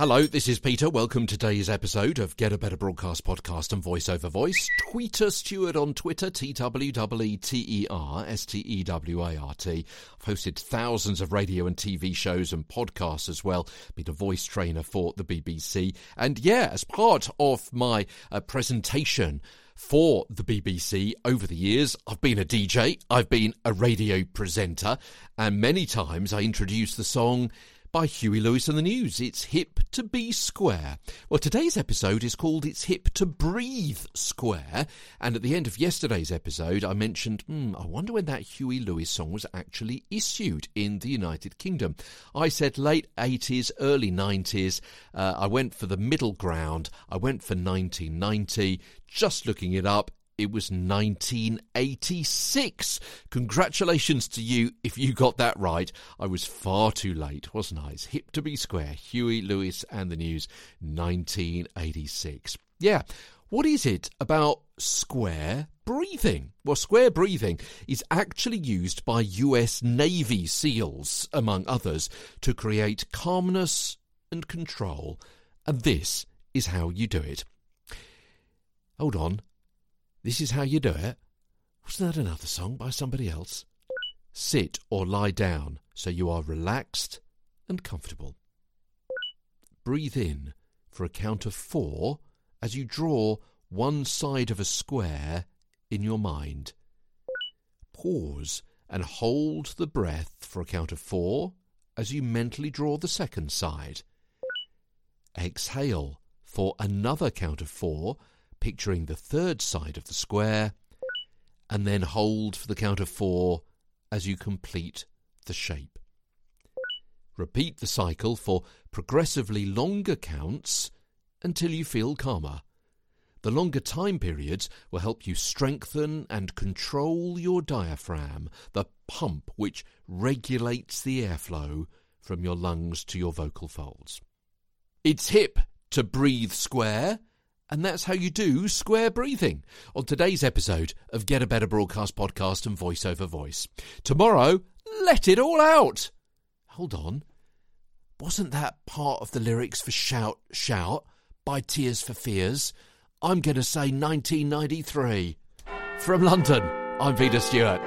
Hello, this is Peter. Welcome to today's episode of Get a Better Broadcast Podcast and Voice Over Voice. Tweeter Stewart on Twitter, T W W T E R S T E W A R T. I've hosted thousands of radio and TV shows and podcasts as well. Been a voice trainer for the BBC. And yeah, as part of my uh, presentation, for the BBC over the years. I've been a DJ, I've been a radio presenter, and many times I introduce the song by Huey Lewis and the News. It's hip to be square. Well, today's episode is called It's Hip to Breathe Square. And at the end of yesterday's episode, I mentioned, hmm, I wonder when that Huey Lewis song was actually issued in the United Kingdom. I said late 80s, early 90s. Uh, I went for the middle ground. I went for 1990. Just looking it up, it was 1986. Congratulations to you if you got that right. I was far too late, wasn't I? It's hip to be square. Huey Lewis and the News, 1986. Yeah. What is it about square breathing? Well, square breathing is actually used by US Navy SEALs, among others, to create calmness and control. And this is how you do it. Hold on. This is how you do it. Wasn't that another song by somebody else? Sit or lie down so you are relaxed and comfortable. Breathe in for a count of four as you draw one side of a square in your mind. Pause and hold the breath for a count of four as you mentally draw the second side. Exhale for another count of four picturing the third side of the square, and then hold for the count of four as you complete the shape. Repeat the cycle for progressively longer counts until you feel calmer. The longer time periods will help you strengthen and control your diaphragm, the pump which regulates the airflow from your lungs to your vocal folds. It's hip to breathe square and that's how you do square breathing on today's episode of Get a Better Broadcast Podcast and Voice Over Voice. Tomorrow, let it all out. Hold on. Wasn't that part of the lyrics for Shout, Shout by Tears for Fears? I'm going to say 1993. From London, I'm Peter Stewart.